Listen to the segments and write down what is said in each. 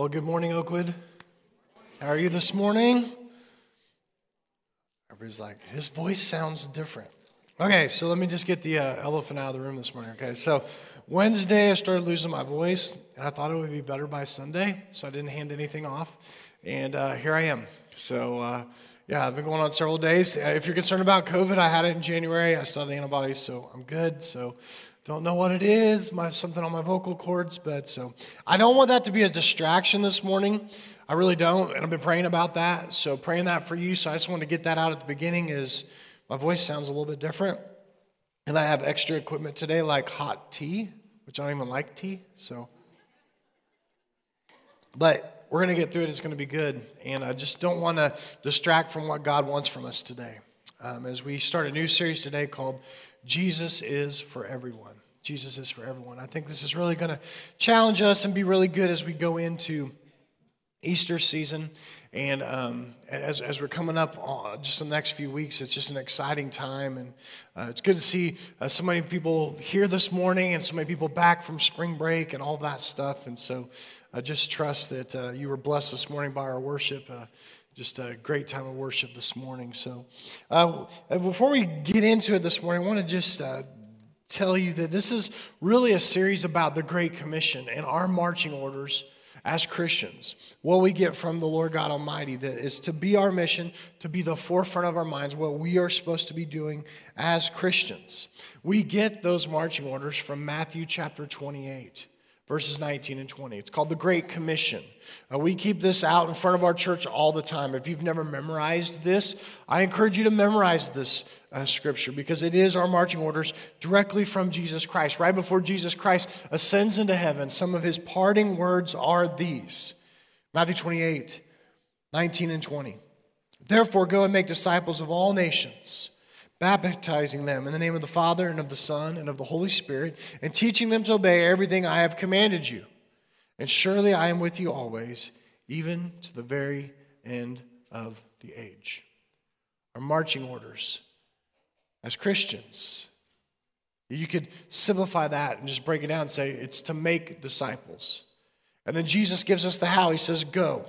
Well, good morning, Oakwood. How are you this morning? Everybody's like, his voice sounds different. Okay, so let me just get the uh, elephant out of the room this morning. Okay, so Wednesday I started losing my voice, and I thought it would be better by Sunday, so I didn't hand anything off. And uh, here I am. So, uh, yeah, I've been going on several days. Uh, if you're concerned about COVID, I had it in January. I still have the antibodies, so I'm good. So, don't know what it is, my, something on my vocal cords, but so I don't want that to be a distraction this morning. I really don't, and I've been praying about that. So praying that for you. So I just want to get that out at the beginning. Is my voice sounds a little bit different, and I have extra equipment today like hot tea, which I don't even like tea. So, but we're gonna get through it. It's gonna be good, and I just don't want to distract from what God wants from us today. Um, as we start a new series today called Jesus is for everyone. Jesus is for everyone. I think this is really going to challenge us and be really good as we go into Easter season. And um, as, as we're coming up on just the next few weeks, it's just an exciting time. And uh, it's good to see uh, so many people here this morning and so many people back from spring break and all that stuff. And so I just trust that uh, you were blessed this morning by our worship. Uh, just a great time of worship this morning. So, uh, before we get into it this morning, I want to just uh, tell you that this is really a series about the Great Commission and our marching orders as Christians. What we get from the Lord God Almighty that is to be our mission, to be the forefront of our minds, what we are supposed to be doing as Christians. We get those marching orders from Matthew chapter 28 verses 19 and 20. It's called the Great Commission. Uh, we keep this out in front of our church all the time. If you've never memorized this, I encourage you to memorize this uh, scripture because it is our marching orders directly from Jesus Christ. Right before Jesus Christ ascends into heaven, some of his parting words are these Matthew 28 19 and 20. Therefore, go and make disciples of all nations baptizing them in the name of the Father and of the Son and of the Holy Spirit, and teaching them to obey everything I have commanded you. And surely I am with you always, even to the very end of the age. Our marching orders as Christians. You could simplify that and just break it down and say it's to make disciples. And then Jesus gives us the how. He says, Go,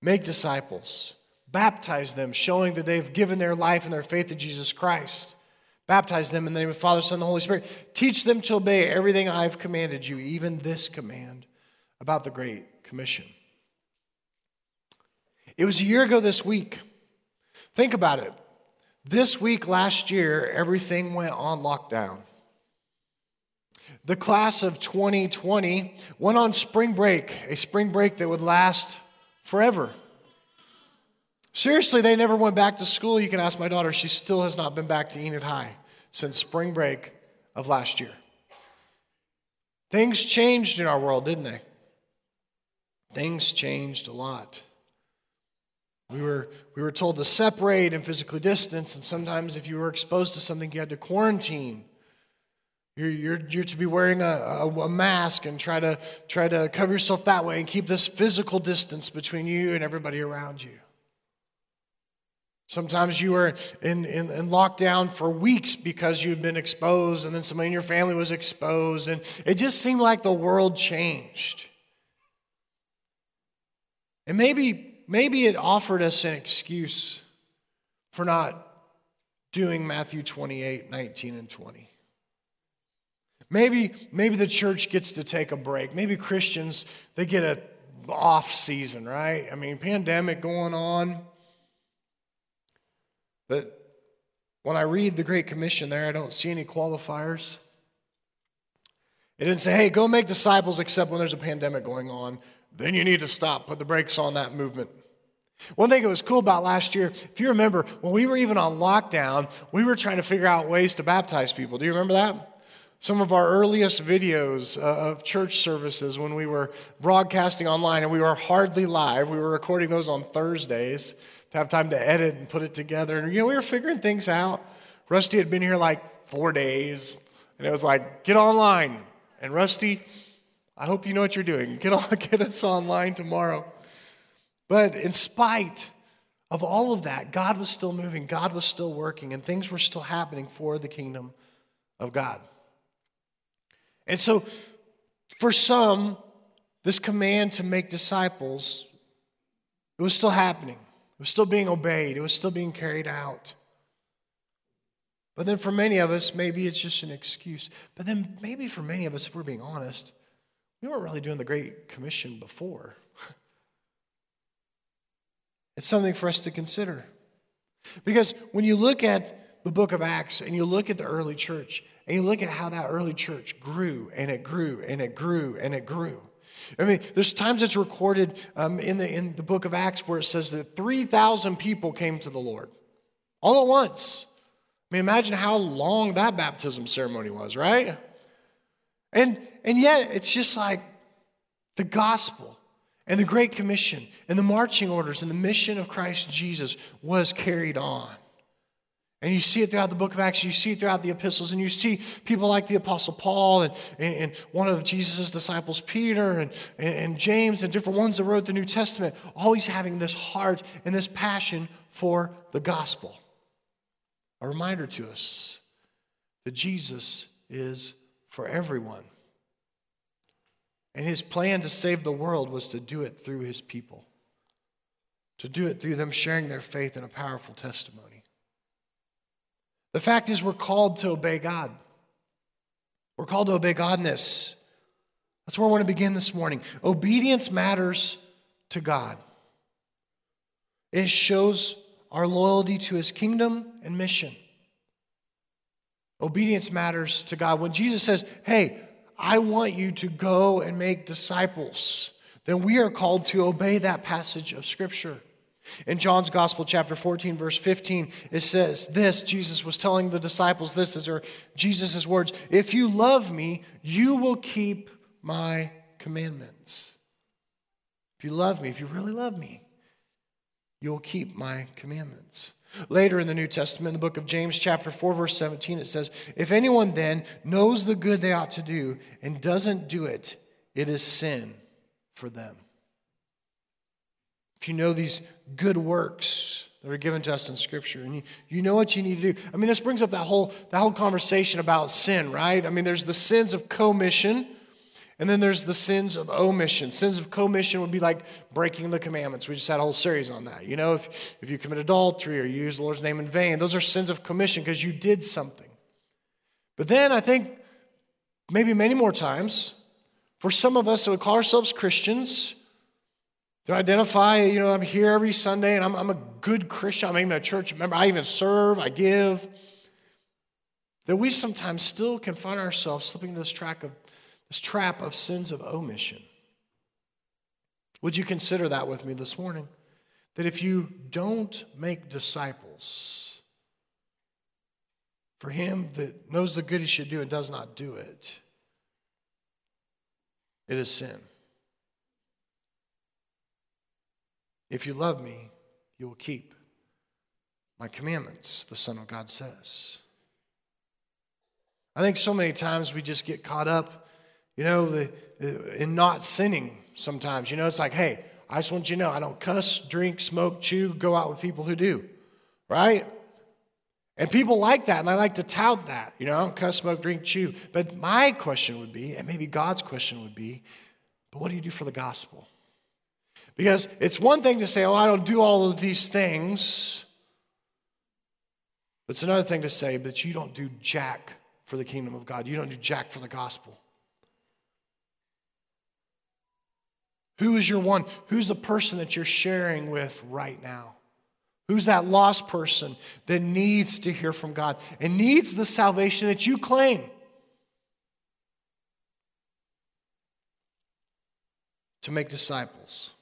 make disciples. Baptize them, showing that they've given their life and their faith to Jesus Christ. Baptize them in the name of the Father, Son, and the Holy Spirit. Teach them to obey everything I've commanded you, even this command about the Great Commission. It was a year ago this week. Think about it. This week last year, everything went on lockdown. The class of 2020 went on spring break, a spring break that would last forever. Seriously, they never went back to school. You can ask my daughter, she still has not been back to Enid High since spring break of last year. Things changed in our world, didn't they? Things changed a lot. We were, we were told to separate and physically distance, and sometimes if you were exposed to something, you had to quarantine. You're, you're, you're to be wearing a, a, a mask and try to, try to cover yourself that way and keep this physical distance between you and everybody around you. Sometimes you were in, in, in, lockdown for weeks because you'd been exposed, and then somebody in your family was exposed, and it just seemed like the world changed. And maybe, maybe it offered us an excuse for not doing Matthew 28, 19, and 20. Maybe, maybe the church gets to take a break. Maybe Christians, they get a off season, right? I mean, pandemic going on. But when I read the Great Commission there, I don't see any qualifiers. It didn't say, hey, go make disciples except when there's a pandemic going on. Then you need to stop, put the brakes on that movement. One thing that was cool about last year, if you remember, when we were even on lockdown, we were trying to figure out ways to baptize people. Do you remember that? Some of our earliest videos uh, of church services when we were broadcasting online and we were hardly live, we were recording those on Thursdays to have time to edit and put it together. And, you know, we were figuring things out. Rusty had been here like four days, and it was like, get online. And Rusty, I hope you know what you're doing. Get, on, get us online tomorrow. But in spite of all of that, God was still moving, God was still working, and things were still happening for the kingdom of God. And so, for some, this command to make disciples, it was still happening. It was still being obeyed. It was still being carried out. But then for many of us, maybe it's just an excuse. But then maybe for many of us, if we're being honest, we weren't really doing the Great Commission before. it's something for us to consider. Because when you look at the book of Acts and you look at the early church and you look at how that early church grew and it grew and it grew and it grew. I mean, there's times it's recorded um, in, the, in the book of Acts where it says that 3,000 people came to the Lord all at once. I mean, imagine how long that baptism ceremony was, right? And, and yet, it's just like the gospel and the Great Commission and the marching orders and the mission of Christ Jesus was carried on. And you see it throughout the book of Acts, you see it throughout the epistles, and you see people like the Apostle Paul and, and, one of Jesus' disciples, Peter, and, and James, and different ones that wrote the New Testament, always having this heart and this passion for the gospel. A reminder to us that Jesus is for everyone. And his plan to save the world was to do it through his people, to do it through them sharing their faith in a powerful testimony. The fact is, we're called to obey God. We're called to obey God in this. That's where I want to begin this morning. Obedience matters to God, it shows our loyalty to his kingdom and mission. Obedience matters to God. When Jesus says, Hey, I want you to go and make disciples, then we are called to obey that passage of Scripture. In John's Gospel, chapter 14, verse 15, it says this Jesus was telling the disciples this as are Jesus' words If you love me, you will keep my commandments. If you love me, if you really love me, you'll keep my commandments. Later in the New Testament, in the book of James, chapter 4, verse 17, it says, If anyone then knows the good they ought to do and doesn't do it, it is sin for them. If you know these good works that are given to us in Scripture, and you, you know what you need to do. I mean, this brings up that whole, that whole conversation about sin, right? I mean, there's the sins of commission and then there's the sins of omission. Sins of commission would be like breaking the commandments. We just had a whole series on that. You know, if, if you commit adultery or you use the Lord's name in vain, those are sins of commission because you did something. But then I think maybe many more times, for some of us that would call ourselves Christians, identify, you know, I'm here every Sunday and I'm, I'm a good Christian. I'm even a church member. I even serve, I give. That we sometimes still can find ourselves slipping this track of this trap of sins of omission. Would you consider that with me this morning? That if you don't make disciples, for him that knows the good he should do and does not do it, it is sin. If you love me, you will keep my commandments, the Son of God says. I think so many times we just get caught up you know, in not sinning sometimes. You know, it's like, hey, I just want you to know I don't cuss, drink, smoke, chew, go out with people who do, right? And people like that, and I like to tout that. You know, I don't cuss, smoke, drink, chew. But my question would be, and maybe God's question would be, but what do you do for the gospel? Because it's one thing to say, oh, I don't do all of these things. It's another thing to say, but you don't do jack for the kingdom of God. You don't do jack for the gospel. Who is your one? Who's the person that you're sharing with right now? Who's that lost person that needs to hear from God and needs the salvation that you claim? To make disciples.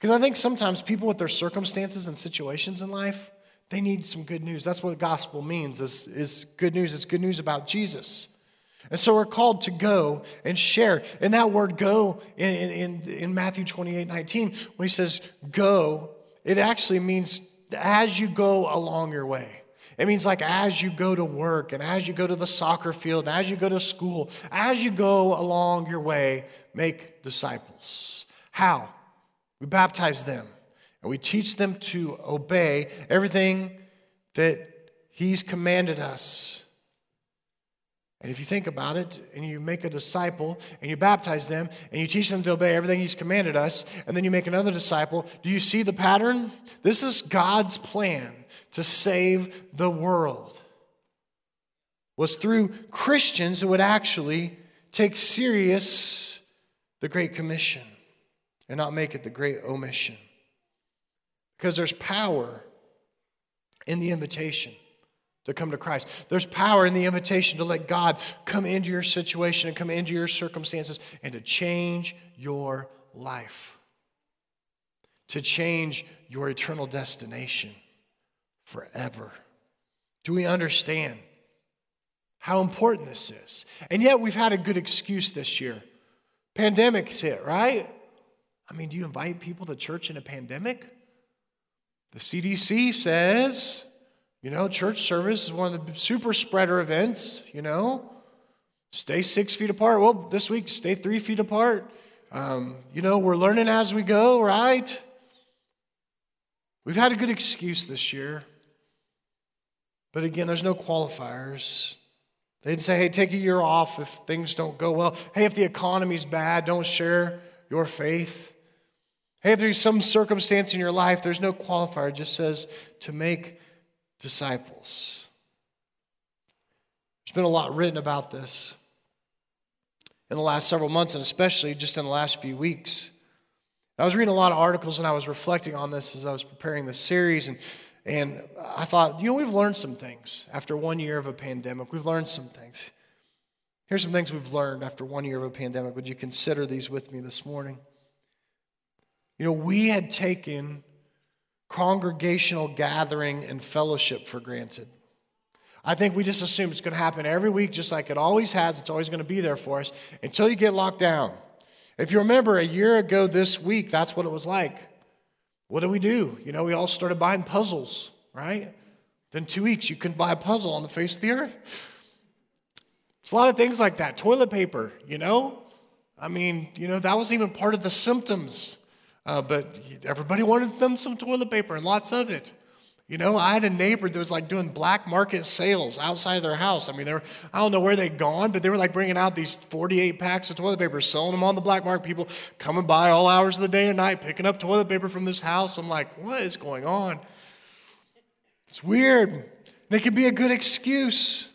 Because I think sometimes people with their circumstances and situations in life, they need some good news. That's what the gospel means is, is good news. It's good news about Jesus. And so we're called to go and share. And that word go in, in, in Matthew 28 19, when he says go, it actually means as you go along your way. It means like as you go to work and as you go to the soccer field and as you go to school, as you go along your way, make disciples. How? We baptize them and we teach them to obey everything that He's commanded us And if you think about it, and you make a disciple, and you baptize them, and you teach them to obey everything He's commanded us, and then you make another disciple, do you see the pattern? This is God's plan to save the world. Was through Christians who would actually take serious the Great Commission and not make it the Great Omission. Because there's power in the invitation to come to Christ. There's power in the invitation to let God come into your situation and come into your circumstances and to change your life, to change your eternal destination forever. Do we understand how important this is? And yet we've had a good excuse this year. Pandemic's hit, right? I mean, do you invite people to church in a pandemic? The CDC says you know, church service is one of the super spreader events, you know. Stay six feet apart. Well, this week, stay three feet apart. Um, you know, we're learning as we go, right? We've had a good excuse this year. But again, there's no qualifiers. They didn't say, hey, take a year off if things don't go well. Hey, if the economy's bad, don't share your faith. Hey, if there's some circumstance in your life, there's no qualifier. It just says to make disciples. There's been a lot written about this in the last several months, and especially just in the last few weeks. I was reading a lot of articles and I was reflecting on this as I was preparing this series, and, and I thought, you know, we've learned some things after one year of a pandemic. We've learned some things. Here's some things we've learned after one year of a pandemic. Would you consider these with me this morning? You know, we had taken congregational gathering and fellowship for granted. I think we just assume it's going to happen every week, just like it always has. It's always going to be there for us until you get locked down. If you remember, a year ago this week, that's what it was like. What did we do? You know, we all started buying puzzles, right? Then two weeks, you couldn't buy a puzzle on the face of the earth. It's a lot of things like that. Toilet paper, you know? I mean, you know, that was even part of the symptoms uh, but everybody wanted them some toilet paper and lots of it. You know, I had a neighbor that was like doing black market sales outside of their house. I mean, they were, I don't know where they'd gone, but they were like bringing out these 48 packs of toilet paper, selling them on the black market. People coming by all hours of the day and night, picking up toilet paper from this house. I'm like, what is going on? It's weird. And it could be a good excuse.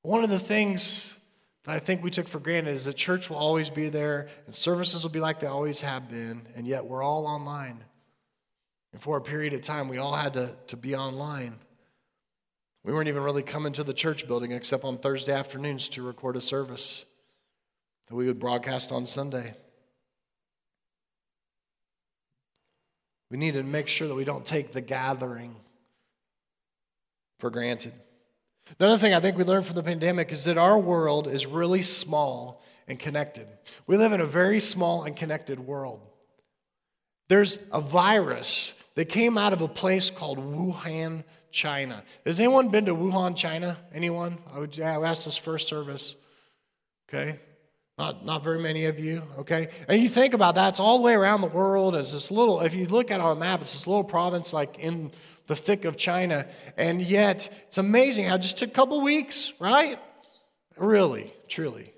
One of the things that I think we took for granted is that church will always be there and services will be like they always have been, and yet we're all online. And for a period of time, we all had to, to be online. We weren't even really coming to the church building except on Thursday afternoons to record a service that we would broadcast on Sunday. We need to make sure that we don't take the gathering for granted. Another thing I think we learned from the pandemic is that our world is really small and connected. We live in a very small and connected world. There's a virus that came out of a place called Wuhan, China. Has anyone been to Wuhan, China? Anyone? I would yeah, this first service. Okay. Not, not very many of you, okay? And you think about that, it's all the way around the world. It's this little, if you look at a map, it's this little province like in the thick of China. And yet, it's amazing how it just took a couple weeks, right? Really, truly.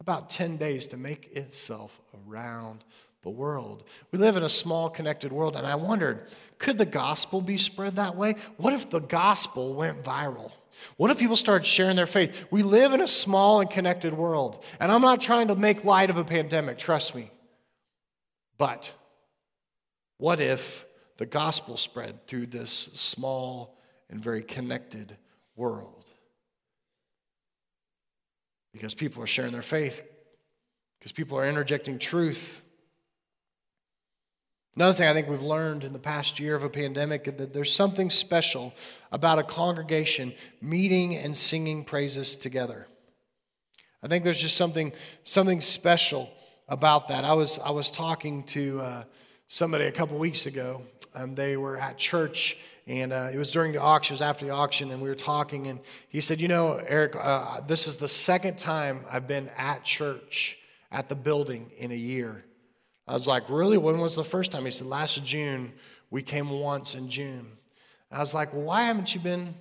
About 10 days to make itself around the world. We live in a small, connected world, and I wondered could the gospel be spread that way? What if the gospel went viral? What if people started sharing their faith? We live in a small and connected world, and I'm not trying to make light of a pandemic, trust me. But what if the gospel spread through this small and very connected world. Because people are sharing their faith, because people are interjecting truth. Another thing I think we've learned in the past year of a pandemic is that there's something special about a congregation meeting and singing praises together. I think there's just something, something special about that. I was, I was talking to uh, somebody a couple weeks ago, um, they were at church, and uh, it was during the auction, it was after the auction, and we were talking, and he said, You know, Eric, uh, this is the second time I've been at church at the building in a year. I was like, Really? When was the first time? He said, Last June. We came once in June. I was like, Well, why haven't you been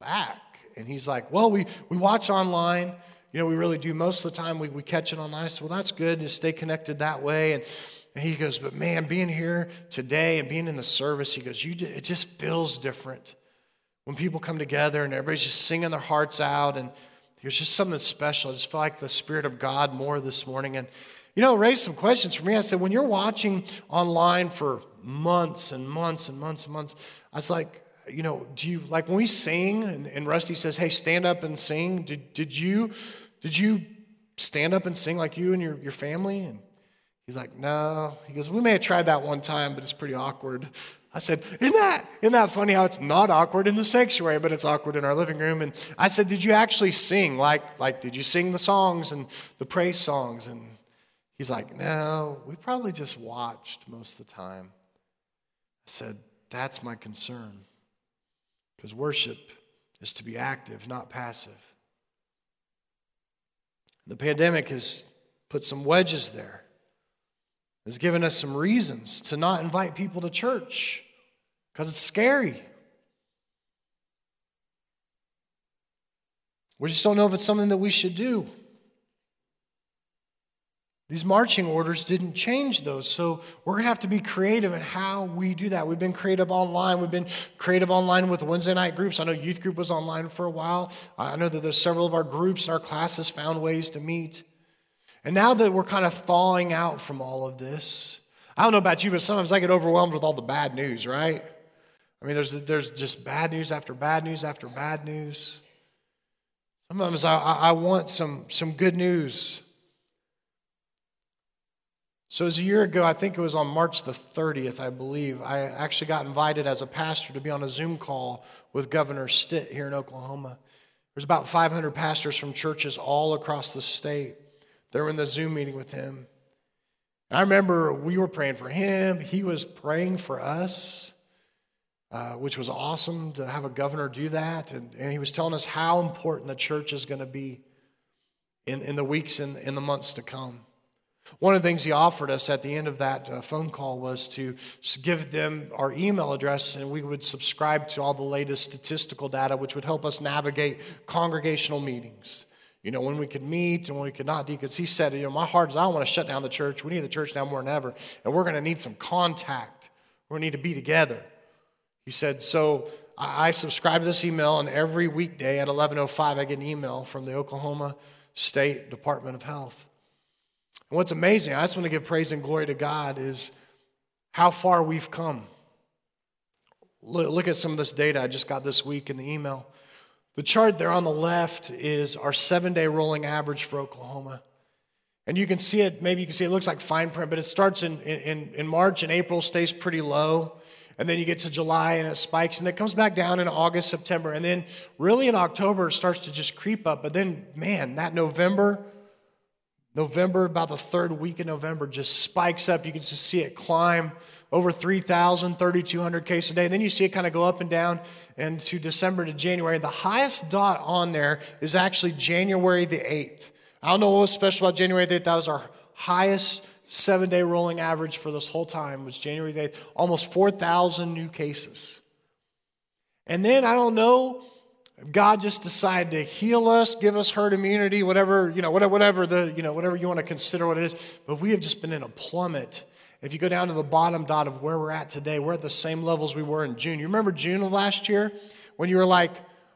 back? And he's like, Well, we, we watch online. You know, we really do. Most of the time, we, we catch it online. I said, Well, that's good to stay connected that way. And, and he goes, But man, being here today and being in the service, he goes, you, It just feels different when people come together and everybody's just singing their hearts out. And there's just something special. I just feel like the Spirit of God more this morning. And, you know, raised some questions for me. I said, When you're watching online for months and months and months and months, I was like, you know, do you like when we sing and, and Rusty says, hey, stand up and sing? Did, did you did you stand up and sing like you and your, your family? And he's like, No. He goes, We may have tried that one time, but it's pretty awkward. I said, Isn't that, isn't that funny how it's not awkward in the sanctuary, but it's awkward in our living room? And I said, Did you actually sing? Like, like did you sing the songs and the praise songs? And he's like, No, we probably just watched most of the time. I said, That's my concern. Because worship is to be active, not passive. The pandemic has put some wedges there, has given us some reasons to not invite people to church because it's scary. We just don't know if it's something that we should do. These marching orders didn't change those. So we're to have to be creative in how we do that. We've been creative online. We've been creative online with Wednesday night groups. I know youth group was online for a while. I know that there's several of our groups and our classes found ways to meet. And now that we're kind of thawing out from all of this, I don't know about you, but sometimes I get overwhelmed with all the bad news, right? I mean, there's, there's just bad news after bad news after bad news. Sometimes I, I want some, some good news. So, was a year ago, I think it was on March the 30th, I believe, I actually got invited as a pastor to be on a Zoom call with Governor Stitt here in Oklahoma. There's about 500 pastors from churches all across the state. They were in the Zoom meeting with him. I remember we were praying for him, he was praying for us. Uh, which was awesome to have a governor do that. And, and he was telling us how important the church is going to be in, in the weeks and in the months to come. One of the things he offered us at the end of that uh, phone call was to give them our email address and we would subscribe to all the latest statistical data, which would help us navigate congregational meetings. You know, when we could meet and when we could not, because he said, you know, my heart is I don't want to shut down the church. We need the church now more than ever. And we're going to need some contact. We're going to need to be together. He said, so I subscribe to this email, and every weekday at 11.05, I get an email from the Oklahoma State Department of Health. And what's amazing, I just want to give praise and glory to God, is how far we've come. Look at some of this data I just got this week in the email. The chart there on the left is our seven day rolling average for Oklahoma. And you can see it, maybe you can see it looks like fine print, but it starts in, in, in March and April, stays pretty low. And then you get to July and it spikes, and it comes back down in August, September. And then really in October, it starts to just creep up. But then, man, that November, November, about the third week of November, just spikes up. You can just see it climb over 3,000, 3,200 cases a day. And then you see it kind of go up and down into December to January. The highest dot on there is actually January the 8th. I don't know what was special about January the 8th. That was our highest seven day rolling average for this whole time, was January the 8th. Almost 4,000 new cases. And then I don't know God just decided to heal us, give us herd immunity, whatever, you know, whatever, whatever the, you know, whatever you want to consider what it is, but we have just been in a plummet. If you go down to the bottom dot of where we're at today, we're at the same levels we were in June. You remember June of last year when you were like,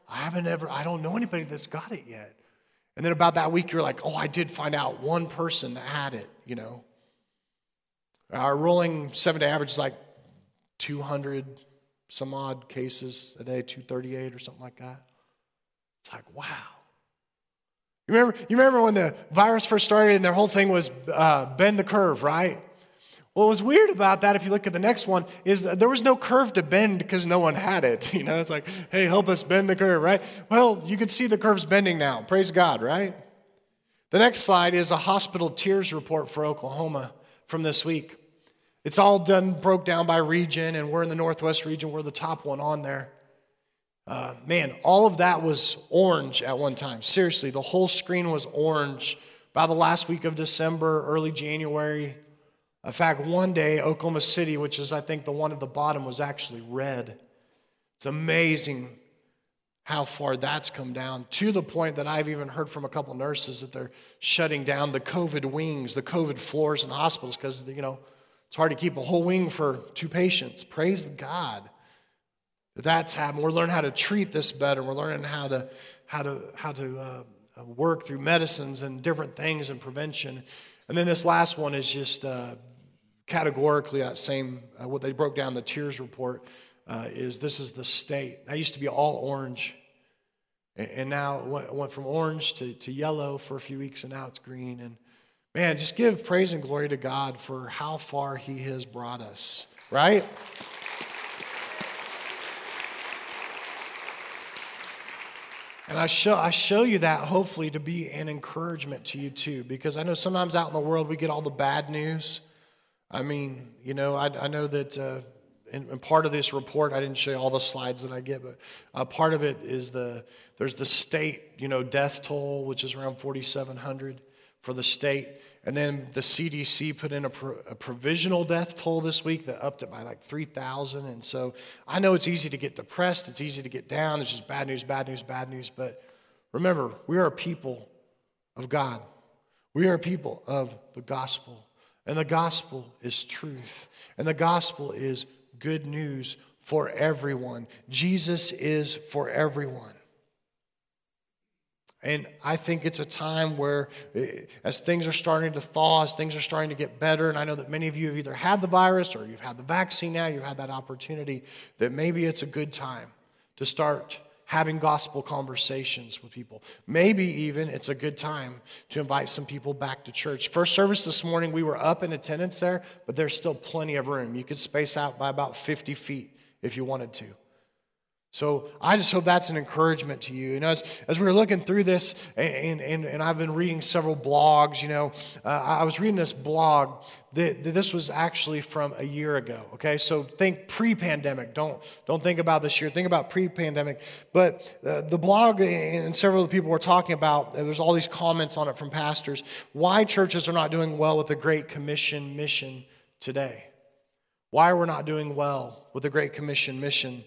I haven't ever, I don't know anybody that's got it yet. And then about that week, you're like, oh, I did find out one person that had it, you know. Our rolling seven day average is like 200 some odd cases a day, 238 or something like that. It's like, wow. You remember, you remember when the virus first started and their whole thing was uh, bend the curve, right? What was weird about that, if you look at the next one, is there was no curve to bend because no one had it. You know, it's like, hey, help us bend the curve, right? Well, you can see the curve's bending now. Praise God, right? The next slide is a hospital tiers report for Oklahoma from this week. It's all done, broke down by region, and we're in the Northwest region. We're the top one on there. Uh, man, all of that was orange at one time. Seriously, the whole screen was orange by the last week of December, early January. In fact, one day, Oklahoma City, which is, I think, the one at the bottom, was actually red. It's amazing how far that's come down to the point that I've even heard from a couple nurses that they're shutting down the COVID wings, the COVID floors in hospitals because, you know, it's hard to keep a whole wing for two patients. Praise God that that's happened. We're learning how to treat this better. We're learning how to, how to, how to uh, work through medicines and different things and prevention. And then this last one is just uh, categorically that same, uh, what they broke down the tiers report uh, is this is the state. That used to be all orange. And now it went from orange to, to yellow for a few weeks, and now it's green. And man, just give praise and glory to God for how far He has brought us, right? And I show, I show you that hopefully to be an encouragement to you too, because I know sometimes out in the world we get all the bad news. I mean, you know, I, I know that uh, part of this report, I didn't show you all the slides that I get, but uh, part of it is the there's the state, you know, death toll, which is around 4,700 for the state, and then the CDC put in a, pro, a provisional death toll this week that upped it by like 3,000. And so I know it's easy to get depressed, it's easy to get down. It's just bad news, bad news, bad news. But remember, we are a people of God. We are a people of the gospel. And the gospel is truth. And the gospel is good news for everyone. Jesus is for everyone. And I think it's a time where, eh, as things are starting to thaw, as things are starting to get better, and I know that many of you have either had the virus or you've had the vaccine now, you've had that opportunity, that maybe it's a good time to start having gospel conversations with people. Maybe even it's a good time to invite some people back to church. First service this morning, we were up in attendance there, but there's still plenty of room. You could space out by about 50 feet if you wanted to. So I just hope that's an encouragement to you. You know, as, as we were looking through this, and, and, and I've been reading several blogs, you know, uh, I was reading this blog that, that, this was actually from a year ago. Okay, so think pre-pandemic. Don't don't think about this year. Think about pre-pandemic. But uh, the blog and several of the people were talking about. There's all these comments on it from pastors. Why churches are not doing well with the Great Commission mission today? Why we're not doing well with the Great Commission mission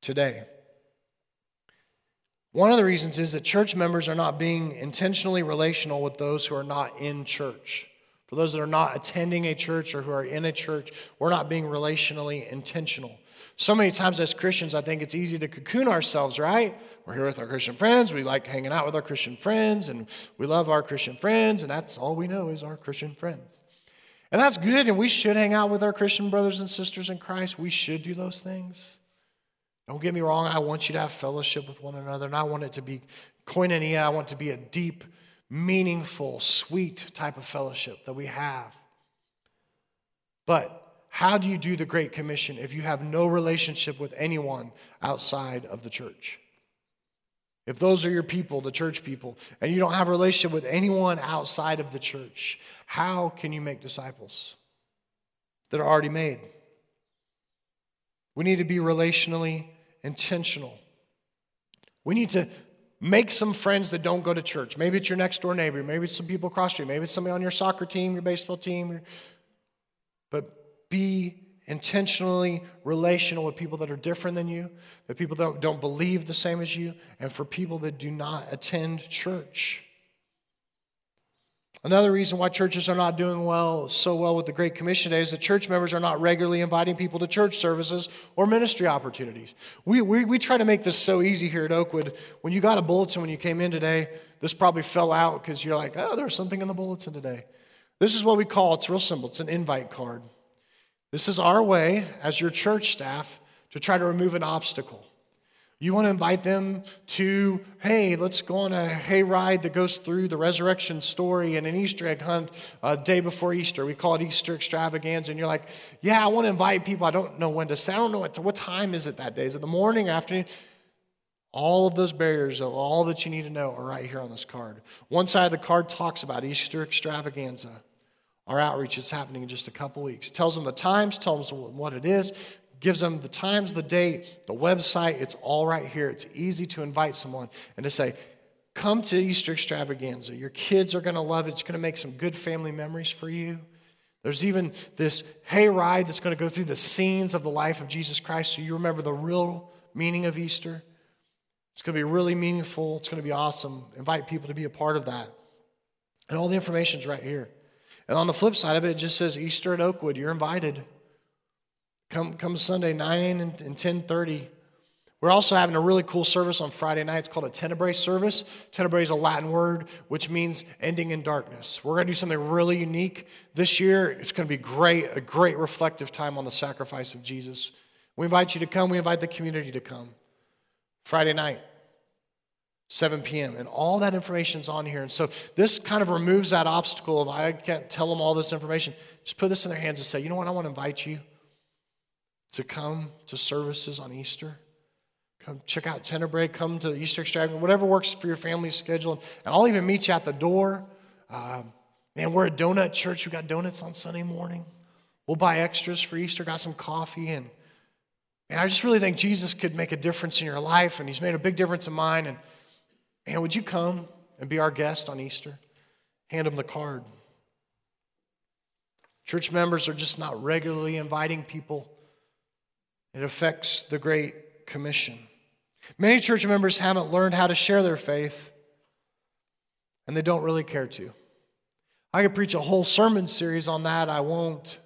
today. One of the reasons is that church members are not being intentionally relational with those who are not in church. For those that are not attending a church or who are in a church, we're not being relationally intentional. So many times as Christians, I think it's easy to cocoon ourselves, right? We're here with our Christian friends. We like hanging out with our Christian friends, and we love our Christian friends, and that's all we know is our Christian friends. And that's good, and we should hang out with our Christian brothers and sisters in Christ. We should do those things. Don't get me wrong, I want you to have fellowship with one another, and I want it to be koinonia. I want it to be a deep, meaningful, sweet type of fellowship that we have. But how do you do the Great Commission if you have no relationship with anyone outside of the church? If those are your people, the church people, and you don't have a relationship with anyone outside of the church, how can you make disciples that are already made? We need to be relationally intentional. We need to make some friends that don't go to church. Maybe it's your next door neighbor. Maybe it's some people across you. Maybe it's somebody on your soccer team, your baseball team. But be intentionally relational with people that are different than you, that people don't, don't believe the same as you, and for people that do not attend church. Another reason why churches are not doing well so well with the Great Commission today is that church members are not regularly inviting people to church services or ministry opportunities. We, we, we try to make this so easy here at Oakwood. When you got a bulletin when you came in today, this probably fell out because you're like, oh, there's something in the bulletin today. This is what we call it's real simple it's an invite card. This is our way as your church staff to try to remove an obstacle. You want to invite them to, hey, let's go on a hayride that goes through the resurrection story and an Easter egg hunt a day before Easter. We call it Easter extravaganza. And you're like, yeah, I want to invite people. I don't know when to say. I don't know what, to, what time is it that day. Is it the morning, afternoon? All of those barriers all that you need to know are right here on this card. One side of the card talks about Easter extravaganza. Our outreach is happening in just a couple weeks. Tells them the times, tells them what it is, gives them the times, the date, the website. It's all right here. It's easy to invite someone and to say, come to Easter extravaganza. Your kids are going to love it. It's going to make some good family memories for you. There's even this hayride that's going to go through the scenes of the life of Jesus Christ so you remember the real meaning of Easter. It's going to be really meaningful. It's going to be awesome. Invite people to be a part of that. And all the information's right here. And on the flip side of it, it just says Easter at Oakwood. You're invited. Come, come Sunday, 9 and, and 10.30. We're also having a really cool service on Friday night. It's called a Tenebrae service. Tenebrae is a Latin word which means ending in darkness. We're going to do something really unique this year. It's going to be great, a great reflective time on the sacrifice of Jesus. We invite you to come. We invite the community to come. Friday night, 7 p.m. And all that information's on here. And so this kind of removes that obstacle of I can't tell them all this information. Just put this in their hands and say, you know what? I want to invite you to come to services on Easter. Come check out Tenebrae, come to Easter Extravagant, whatever works for your family's schedule. And I'll even meet you at the door. Um, man, we're a donut church. We got donuts on Sunday morning. We'll buy extras for Easter, got some coffee. And, and I just really think Jesus could make a difference in your life, and He's made a big difference in mine. And, and would you come and be our guest on Easter? Hand Him the card. Church members are just not regularly inviting people. It affects the Great Commission. Many church members haven't learned how to share their faith, and they don't really care to. I could preach a whole sermon series on that. I won't.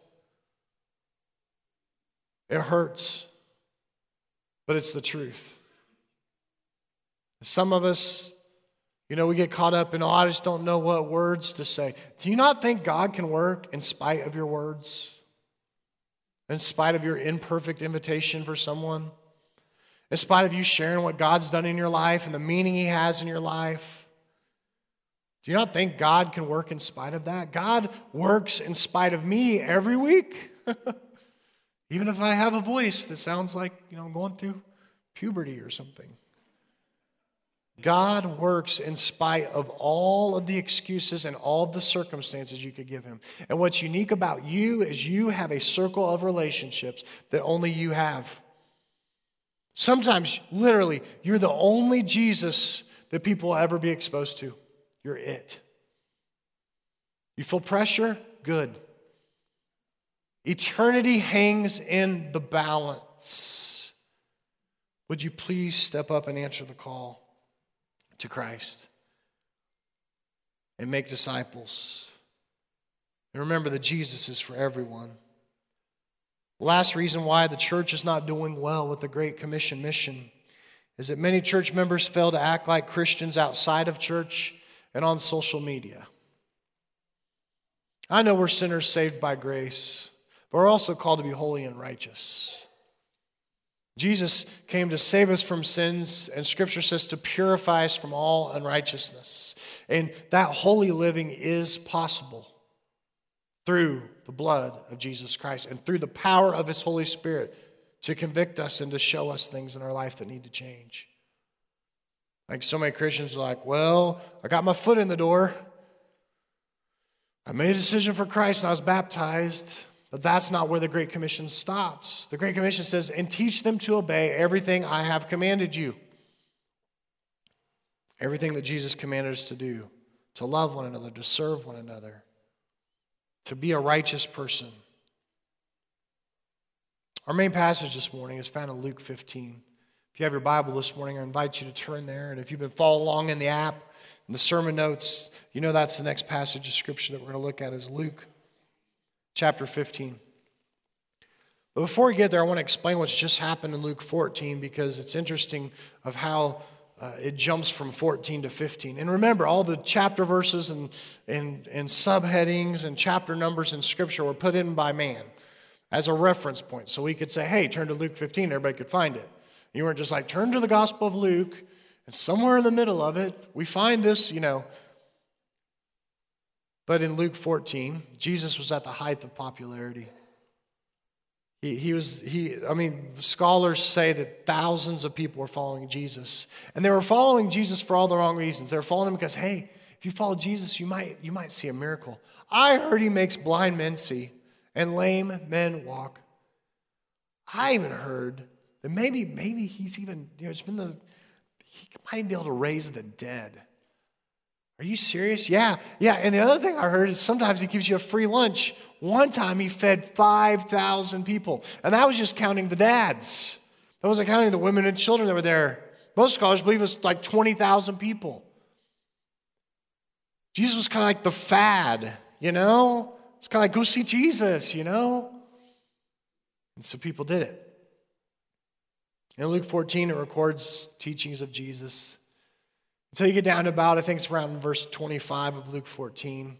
It hurts, but it's the truth. Some of us, you know, we get caught up in, oh, I just don't know what words to say. Do you not think God can work in spite of your words? In spite of your imperfect invitation for someone? in spite of you sharing what God's done in your life and the meaning He has in your life? Do you not think God can work in spite of that? God works in spite of me every week. Even if I have a voice that sounds like, you know, I'm going through puberty or something. God works in spite of all of the excuses and all of the circumstances you could give him. And what's unique about you is you have a circle of relationships that only you have. Sometimes, literally, you're the only Jesus that people will ever be exposed to. You're it. You feel pressure? Good. Eternity hangs in the balance. Would you please step up and answer the call to Christ and make disciples? And remember that Jesus is for everyone. Last reason why the church is not doing well with the Great Commission mission is that many church members fail to act like Christians outside of church and on social media. I know we're sinners saved by grace, but we're also called to be holy and righteous. Jesus came to save us from sins, and Scripture says to purify us from all unrighteousness. And that holy living is possible through the blood of Jesus Christ and through the power of His Holy Spirit to convict us and to show us things in our life that need to change. Like so many Christians are like, well, I got my foot in the door. I made a decision for Christ and I was baptized, but that's not where the Great Commission stops. The Great Commission says, and teach them to obey everything I have commanded you. Everything that Jesus commanded us to do, to love one another, to serve one another to be a righteous person. Our main passage this morning is found in Luke 15. If you have your Bible this morning, I invite you to turn there. And if you've been following along in the app and the sermon notes, you know that's the next passage of Scripture that we're going to look at is Luke chapter 15. But before we get there, I want to explain what's just happened in Luke 14 because it's interesting of how uh, it jumps from 14 to 15. And remember, all the chapter verses and, and, and subheadings and chapter numbers in Scripture were put in by man as a reference point. So we could say, hey, turn to Luke 15, everybody could find it. You weren't just like, turn to the Gospel of Luke, and somewhere in the middle of it, we find this, you know. But in Luke 14, Jesus was at the height of popularity. He, he was, he, I mean, scholars say that thousands of people were following Jesus. And they were following Jesus for all the wrong reasons. They were following him because, hey, if you follow Jesus, you might, you might see a miracle. I heard he makes blind men see and lame men walk. I even heard that maybe, maybe he's even, you know, it's been the, he might be able to raise the dead. Are you serious? Yeah, yeah. And the other thing I heard is sometimes he gives you a free lunch. One time he fed 5,000 people, and that was just counting the dads. That wasn't counting the women and children that were there Most scholars believe it's like 20,000 people. Jesus was kind of like the fad, you know? It's kind of like, go see Jesus, you know? And so people did it. In Luke 14, it records teachings of Jesus. Until you get down to about, I think it's around verse 25 of Luke 14,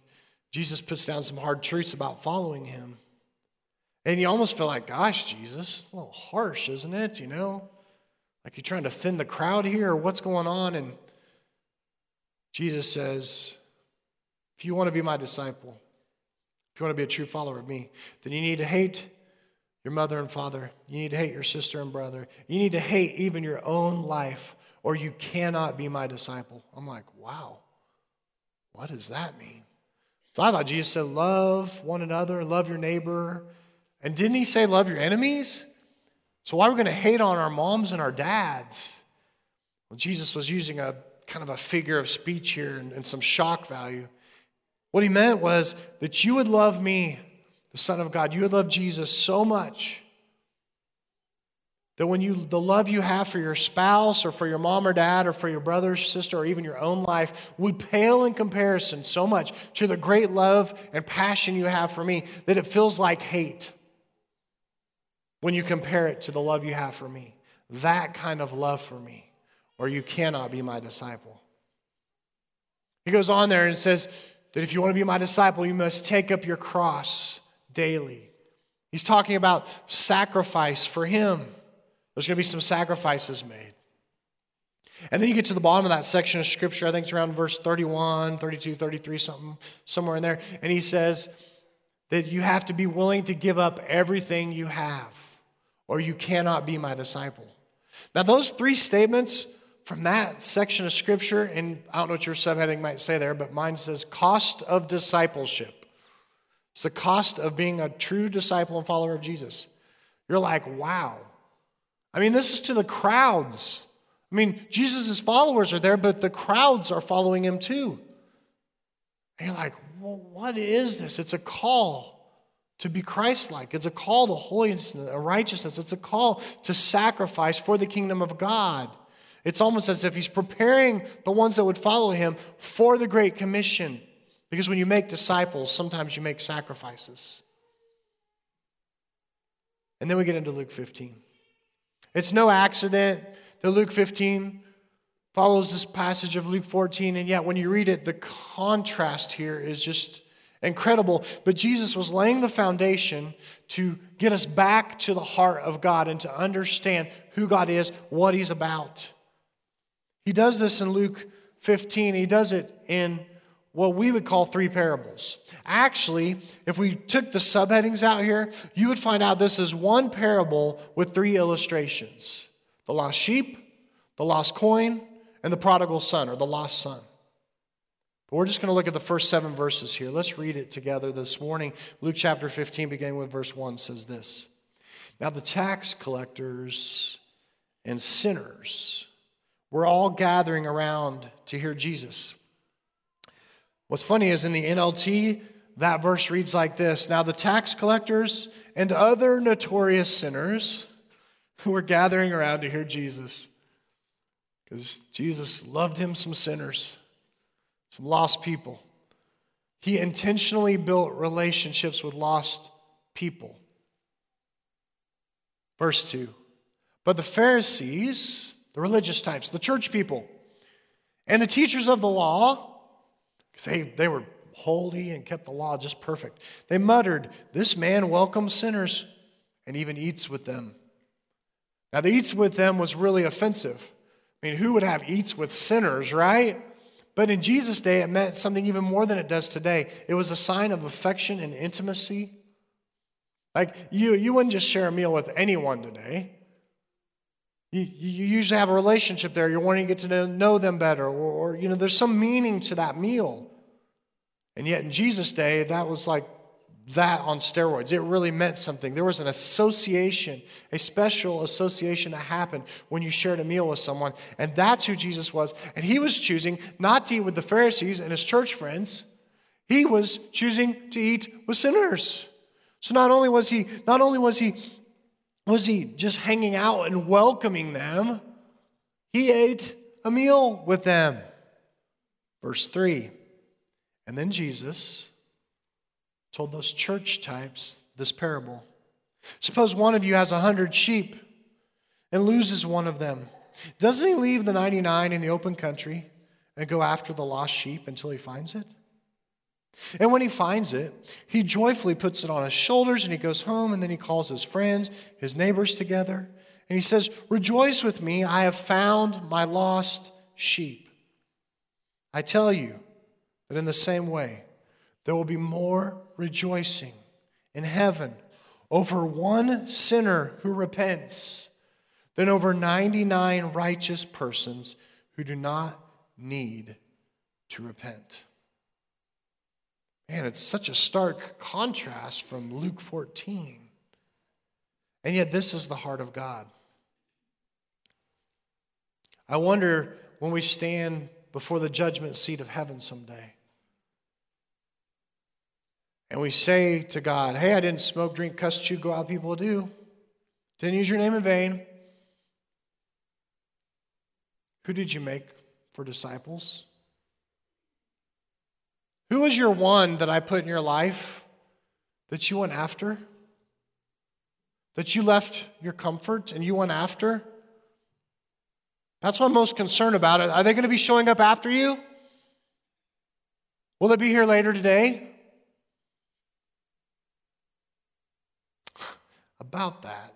Jesus puts down some hard truths about following him. And you almost feel like, gosh, Jesus, a little harsh, isn't it? You know? Like you're trying to thin the crowd here, or what's going on? And Jesus says, if you want to be my disciple, if you want to be a true follower of me, then you need to hate your mother and father. You need to hate your sister and brother. You need to hate even your own life, or you cannot be my disciple. I'm like, wow, what does that mean? So I thought Jesus said, love one another, love your neighbor, and didn't he say, love your enemies? So why are we going to hate on our moms and our dads? Well, Jesus was using a kind of a figure of speech here and, and some shock value. What he meant was that you would love me, the Son of God, you would love Jesus so much that when you the love you have for your spouse or for your mom or dad or for your brother or sister or even your own life would pale in comparison so much to the great love and passion you have for me that it feels like hate when you compare it to the love you have for me. That kind of love for me, or you cannot be my disciple. He goes on there and says that if you want to be my disciple, you must take up your cross daily. He's talking about sacrifice for him. There's going to be some sacrifices made. And then you get to the bottom of that section of scripture, I think it's around verse 31, 32, 33, something, somewhere in there. And he says that you have to be willing to give up everything you have or you cannot be my disciple. Now, those three statements from that section of scripture, and I don't know what your subheading might say there, but mine says cost of discipleship. It's the cost of being a true disciple and follower of Jesus. You're like, wow. I mean, this is to the crowds. I mean, Jesus' followers are there, but the crowds are following him too. And you're like, well, what is this? It's a call to be Christ like. It's a call to holiness and righteousness. It's a call to sacrifice for the kingdom of God. It's almost as if he's preparing the ones that would follow him for the Great Commission. Because when you make disciples, sometimes you make sacrifices. And then we get into Luke 15. It's no accident that Luke 15 follows this passage of Luke 14, and yet when you read it, the contrast here is just incredible. But Jesus was laying the foundation to get us back to the heart of God and to understand who God is, what He's about. He does this in Luke 15. He does it in what we would call three parables. Actually, if we took the subheadings out here, you would find out this is one parable with three illustrations the lost sheep, the lost coin, and the prodigal son or the lost son. But we're just going to look at the first seven verses here. Let's read it together this morning. Luke chapter 15, beginning with verse 1, says this Now the tax collectors and sinners were all gathering around to hear Jesus. What's funny is in the NLT, that verse reads like this Now the tax collectors and other notorious sinners who were gathering around to hear Jesus, because Jesus loved him some sinners some lost people. He intentionally built relationships with lost people. Verse 2 But the Pharisees, the religious types, the church people, and the teachers of the law, because they, they were holy and kept the law just perfect, they muttered, This man welcomes sinners and even eats with them. Now, the eats with them was really offensive. I mean, who would have eats with sinners, right? But in Jesus' day, it meant something even more than it does today. It was a sign of affection and intimacy. Like you, you wouldn't just share a meal with anyone today. You, you usually have a relationship there. You're wanting to get to know them better, or, or you know, there's some meaning to that meal. And yet, in Jesus' day, that was like that on steroids. It really meant something. There was an association, a special association that happened when you shared a meal with someone. And that's who Jesus was. And he was choosing not to eat with the Pharisees and his church friends, he was choosing to eat with sinners. So not only was he, not only was he, was he just hanging out and welcoming them, He ate a meal with them. Verse 3 And then Jesus told those church types this parable. Suppose one of you has a hundred sheep and loses one of them. Doesn't he leave the 99 in the open country and go after the lost sheep until he finds it? And when he finds it, he joyfully puts it on his shoulders and he goes home and then he calls his friends, his neighbors together, and he says, Rejoice with me, I have found my lost sheep. I tell you that in the same way, there will be more rejoicing in heaven over one sinner who repents than over 99 righteous persons who do not need to repent. Man, it's such a stark contrast from Luke 14. And yet, this is the heart of God. I wonder when we stand before the judgment seat of heaven someday. And we say to God, Hey, I didn't smoke, drink, cuss, chew, go out people do. Didn't use your name in vain. Who did you make for disciples? Who was your one that I put in your life that you went after? That you left your comfort and you went after? That's what I'm most concerned about. Are they going to be showing up after you? Will they be here later today? About that,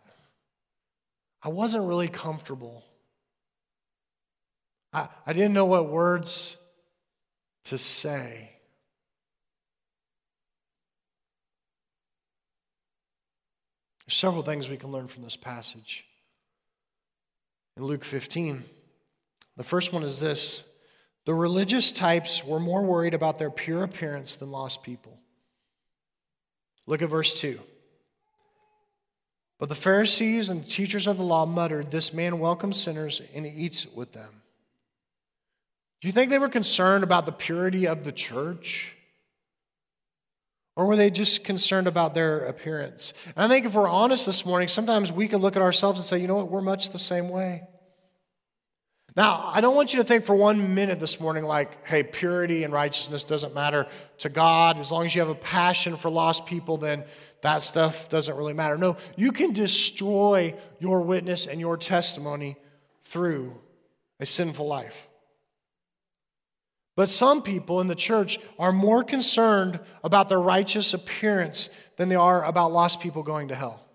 I wasn't really comfortable. I, I didn't know what words to say. There's several things we can learn from this passage. In Luke 15, the first one is this the religious types were more worried about their pure appearance than lost people. Look at verse 2. But the Pharisees and the teachers of the law muttered, This man welcomes sinners and eats with them. Do you think they were concerned about the purity of the church? Or were they just concerned about their appearance? And I think if we're honest this morning, sometimes we can look at ourselves and say, you know what, we're much the same way. Now, I don't want you to think for one minute this morning like, hey, purity and righteousness doesn't matter to God. As long as you have a passion for lost people, then that stuff doesn't really matter. No, you can destroy your witness and your testimony through a sinful life. But some people in the church are more concerned about their righteous appearance than they are about lost people going to hell.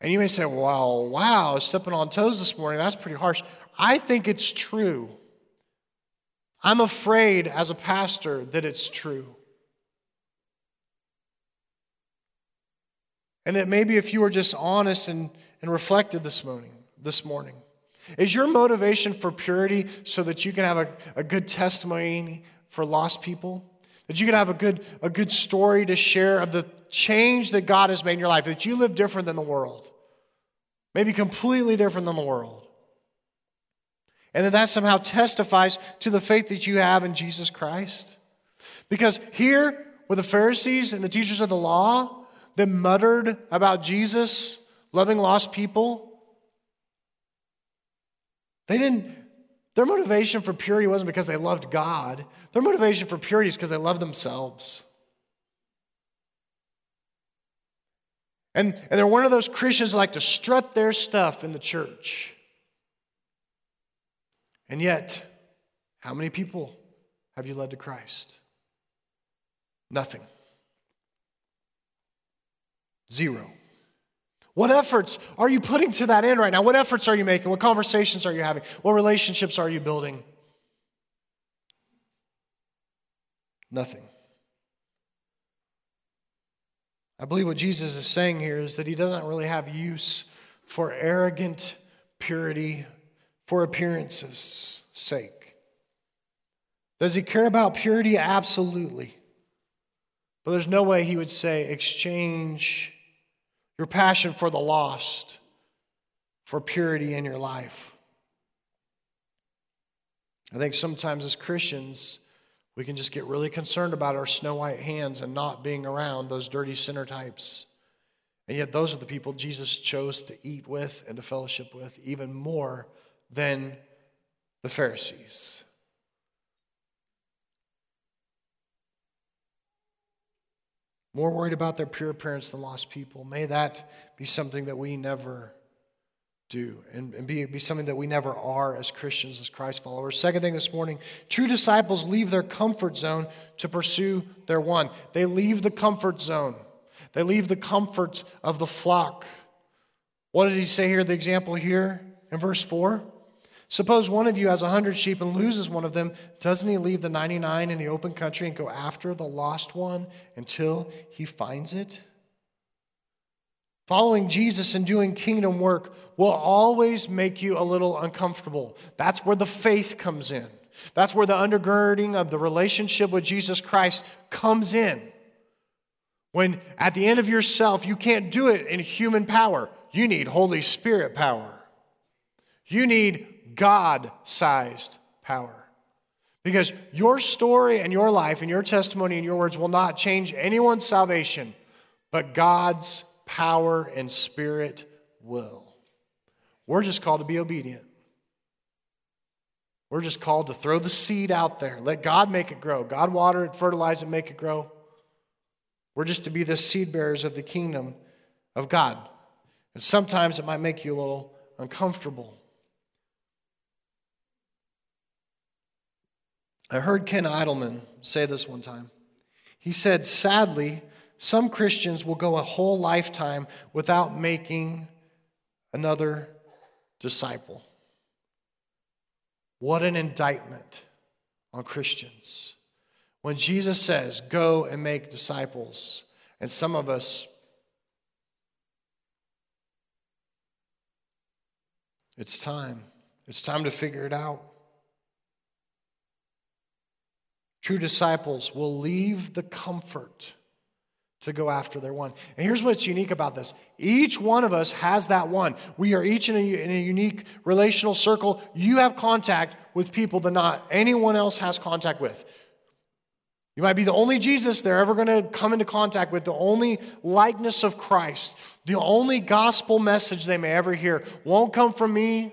And you may say, well, wow, stepping on toes this morning, that's pretty harsh. I think it's true. I'm afraid as a pastor that it's true. And that maybe if you were just honest and, and reflected this morning, this morning, is your motivation for purity so that you can have a, a good testimony for lost people? That you can have a good, a good story to share of the change that God has made in your life, that you live different than the world, maybe completely different than the world. And that that somehow testifies to the faith that you have in Jesus Christ. Because here, were the Pharisees and the teachers of the law that muttered about Jesus loving lost people, they didn't, their motivation for purity wasn't because they loved God. Their motivation for purity is because they loved themselves. And, and they're one of those Christians like to strut their stuff in the church. And yet, how many people have you led to Christ? Nothing. Zero. What efforts are you putting to that end right now? What efforts are you making? What conversations are you having? What relationships are you building? Nothing. I believe what Jesus is saying here is that he doesn't really have use for arrogant purity for appearance's sake. Does he care about purity? Absolutely. But there's no way he would say, exchange your passion for the lost, for purity in your life. I think sometimes as Christians, we can just get really concerned about our snow white hands and not being around those dirty sinner types. And yet, those are the people Jesus chose to eat with and to fellowship with even more than the Pharisees. More worried about their pure appearance than lost people. May that be something that we never do and, and be, be something that we never are as Christians, as Christ followers. Second thing this morning true disciples leave their comfort zone to pursue their one. They leave the comfort zone, they leave the comfort of the flock. What did he say here? The example here in verse 4? Suppose one of you has a hundred sheep and loses one of them. Doesn't he leave the 99 in the open country and go after the lost one until he finds it? Following Jesus and doing kingdom work will always make you a little uncomfortable. That's where the faith comes in. That's where the undergirding of the relationship with Jesus Christ comes in. When at the end of yourself, you can't do it in human power, you need Holy Spirit power. You need God sized power. Because your story and your life and your testimony and your words will not change anyone's salvation, but God's power, and spirit will. We're just called to be obedient. We're just called to throw the seed out there. Let God make it grow. God water it, fertilize it, make it grow. We're just to be the seed bearers of the kingdom of God. And sometimes it might make you a little uncomfortable. I heard Ken Idleman say this one time. He said, Sadly, some Christians will go a whole lifetime without making another disciple. What an indictment on Christians. When Jesus says, Go and make disciples, and some of us, it's time. It's time to figure it out. True disciples will leave the comfort to go after their one. And here's what's unique about this each one of us has that one. We are each in a, in a, unique relational circle. You have contact with people that not anyone else has contact with. You might be the only Jesus they're ever going to come into contact with, the only likeness of Christ, the only gospel message they may ever hear won't come from me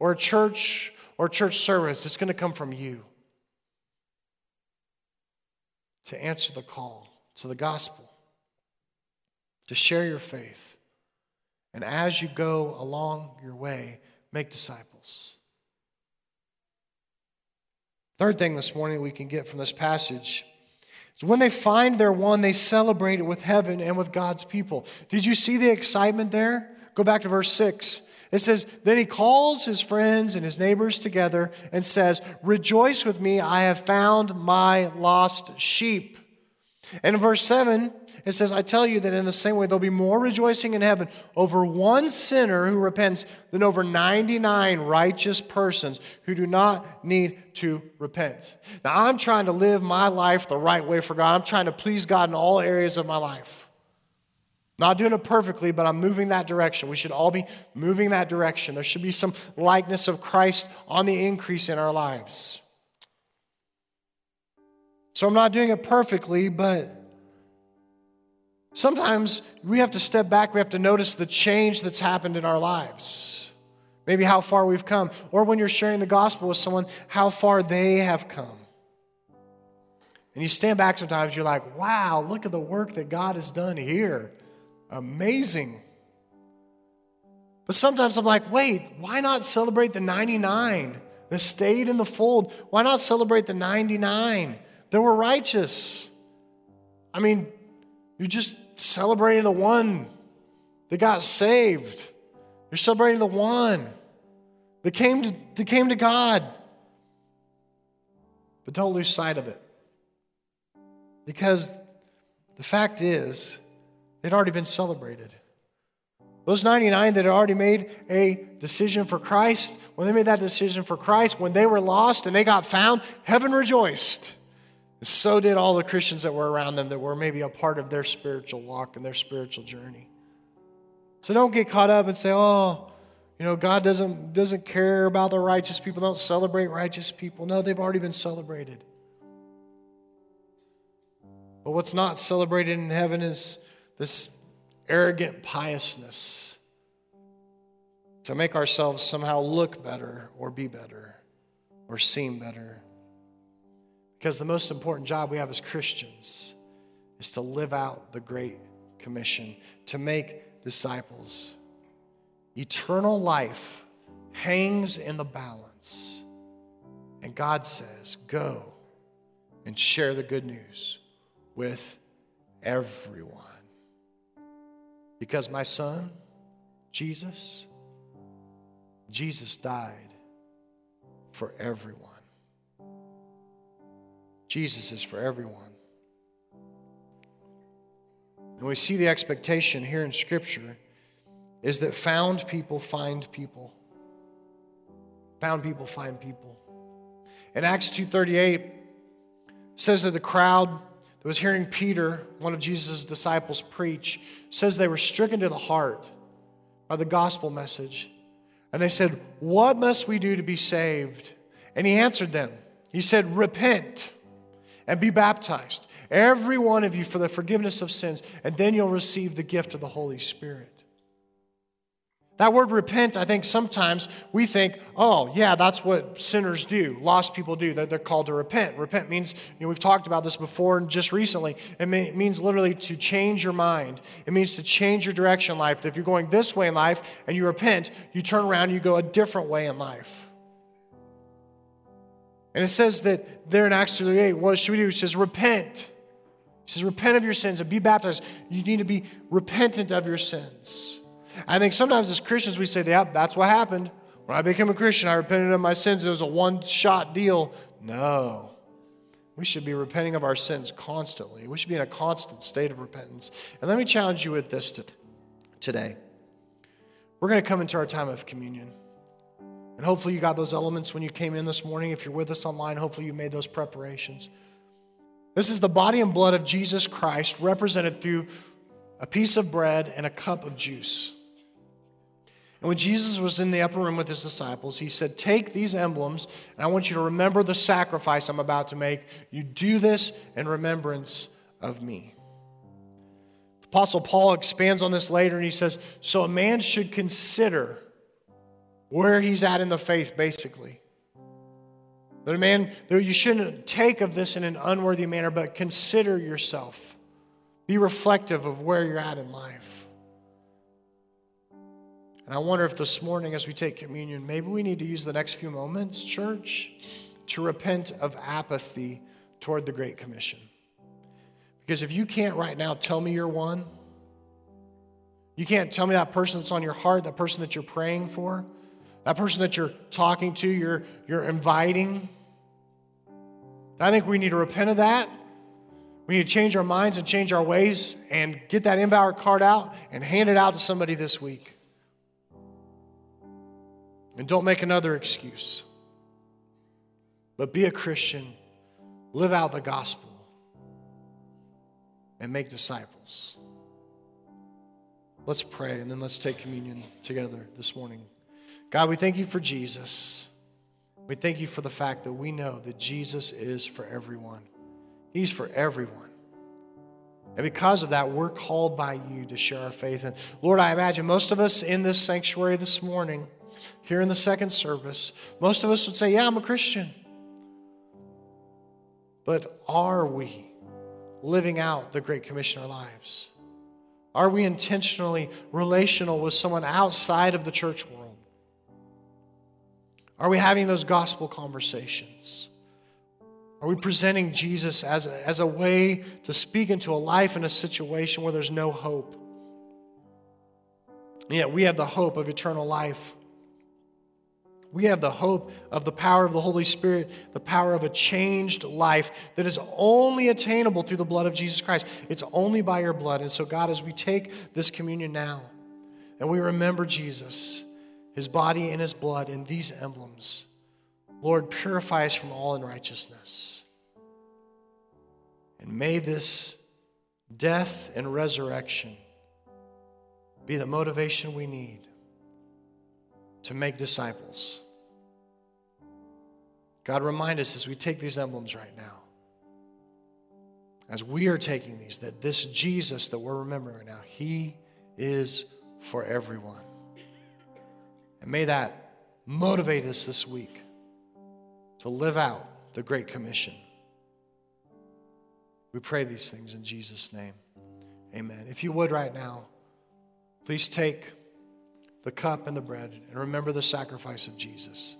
or a church or church service. It's going to come from you to answer the call to the gospel to share your faith. And as you go along your way, make disciples. Third thing this morning we can get from this passage is when they find their one, they celebrate it with heaven and with God's people. Did you see the excitement there? Go back to verse 6. It says, Then he calls his friends and his neighbors together and says, Rejoice with me, I have found my lost sheep. And in verse 7, it says, I tell you that in the same way, there'll be more rejoicing in heaven over one sinner who repents than over 99 righteous persons who do not need to repent. Now, I'm trying to live my life the right way for God. I'm trying to please God in all areas of my life. Not doing it perfectly, but I'm moving that direction. We should all be moving that direction. There should be some likeness of Christ on the increase in our lives. So I'm not doing it perfectly, but Sometimes we have to step back, we have to notice the change that's happened in our lives. Maybe how far we've come. Or when you're sharing the gospel with someone, how far they have come. And you stand back sometimes, you're like, wow, look at the work that God has done here. Amazing. But sometimes I'm like, wait, why not celebrate the 99 that stayed in the fold? Why not celebrate the 99 that were righteous? I mean, you're just celebrating the one that got saved. You're celebrating the one that came to, that came to God. But don't lose sight of it. Because the fact is, they'd already been celebrated. Those 99 that had already made a decision for Christ, when they made that decision for Christ, when they were lost and they got found, heaven rejoiced. And So did all the Christians that were around them that were maybe a part of their spiritual walk and their spiritual journey. So don't get caught up and say, oh, you know, God doesn't, doesn't care about the righteous people, don't celebrate righteous people. No, they've already been celebrated. But what's not celebrated in heaven is this arrogant piousness. to make ourselves somehow look better or be better or seem better. Because the most important job we have as Christians is to live out the Great Commission, to make disciples. Eternal life hangs in the balance. And God says, Go and share the good news with everyone. Because my son, Jesus, Jesus died for everyone. Jesus is for everyone. And we see the expectation here in Scripture is that found people find people. Found people find people. In Acts 2:38 says that the crowd that was hearing Peter, one of Jesus' disciples, preach, says they were stricken to the heart by the gospel message. And they said, What must we do to be saved? And he answered them. He said, Repent and be baptized, every one of you, for the forgiveness of sins, and then you'll receive the gift of the Holy Spirit. That word repent, I think sometimes we think, oh, yeah, that's what sinners do, lost people do, that they're called to repent. Repent means, you know, we've talked about this before and just recently. It means literally to change your mind. It means to change your direction in life. If you're going this way in life and you repent, you turn around and you go a different way in life. And it says that there in Acts 38, what should we do? It says, repent. It says, repent of your sins and be baptized. You need to be repentant of your sins. I think sometimes as Christians we say, yeah, that's what happened. When I became a Christian, I repented of my sins. It was a one shot deal. No. We should be repenting of our sins constantly. We should be in a constant state of repentance. And let me challenge you with this today. We're going to come into our time of communion. And hopefully, you got those elements when you came in this morning. If you're with us online, hopefully, you made those preparations. This is the body and blood of Jesus Christ represented through a piece of bread and a cup of juice. And when Jesus was in the upper room with his disciples, he said, Take these emblems, and I want you to remember the sacrifice I'm about to make. You do this in remembrance of me. The Apostle Paul expands on this later, and he says, So a man should consider where he's at in the faith, basically. That a man, you shouldn't take of this in an unworthy manner, but consider yourself. Be reflective of where you're at in life. And I wonder if this morning, as we take communion, maybe we need to use the next few moments, church, to repent of apathy toward the Great Commission. Because if you can't right now tell me you're one, you can't tell me that person that's on your heart, that person that you're praying for, that person that you're talking to, you're, you're inviting. I think we need to repent of that. We need to change our minds and change our ways and get that Empower card out and hand it out to somebody this week. And don't make another excuse. But be a Christian, live out the gospel, and make disciples. Let's pray and then let's take communion together this morning. God, we thank you for Jesus. We thank you for the fact that we know that Jesus is for everyone. He's for everyone. And because of that, we're called by you to share our faith. And Lord, I imagine most of us in this sanctuary this morning, here in the second service, most of us would say, Yeah, I'm a Christian. But are we living out the Great Commission our lives? Are we intentionally relational with someone outside of the church world? Are we having those gospel conversations? Are we presenting Jesus as a, as a way to speak into a life in a situation where there's no hope? And yet we have the hope of eternal life. We have the hope of the power of the Holy Spirit, the power of a changed life that is only attainable through the blood of Jesus Christ. It's only by your blood. And so, God, as we take this communion now and we remember Jesus, his body and his blood in these emblems. Lord, purify us from all unrighteousness. And may this death and resurrection be the motivation we need to make disciples. God, remind us as we take these emblems right now, as we are taking these, that this Jesus that we're remembering right now, he is for everyone. And may that motivate us this week to live out the Great Commission. We pray these things in Jesus' name. Amen. If you would right now, please take the cup and the bread and remember the sacrifice of Jesus.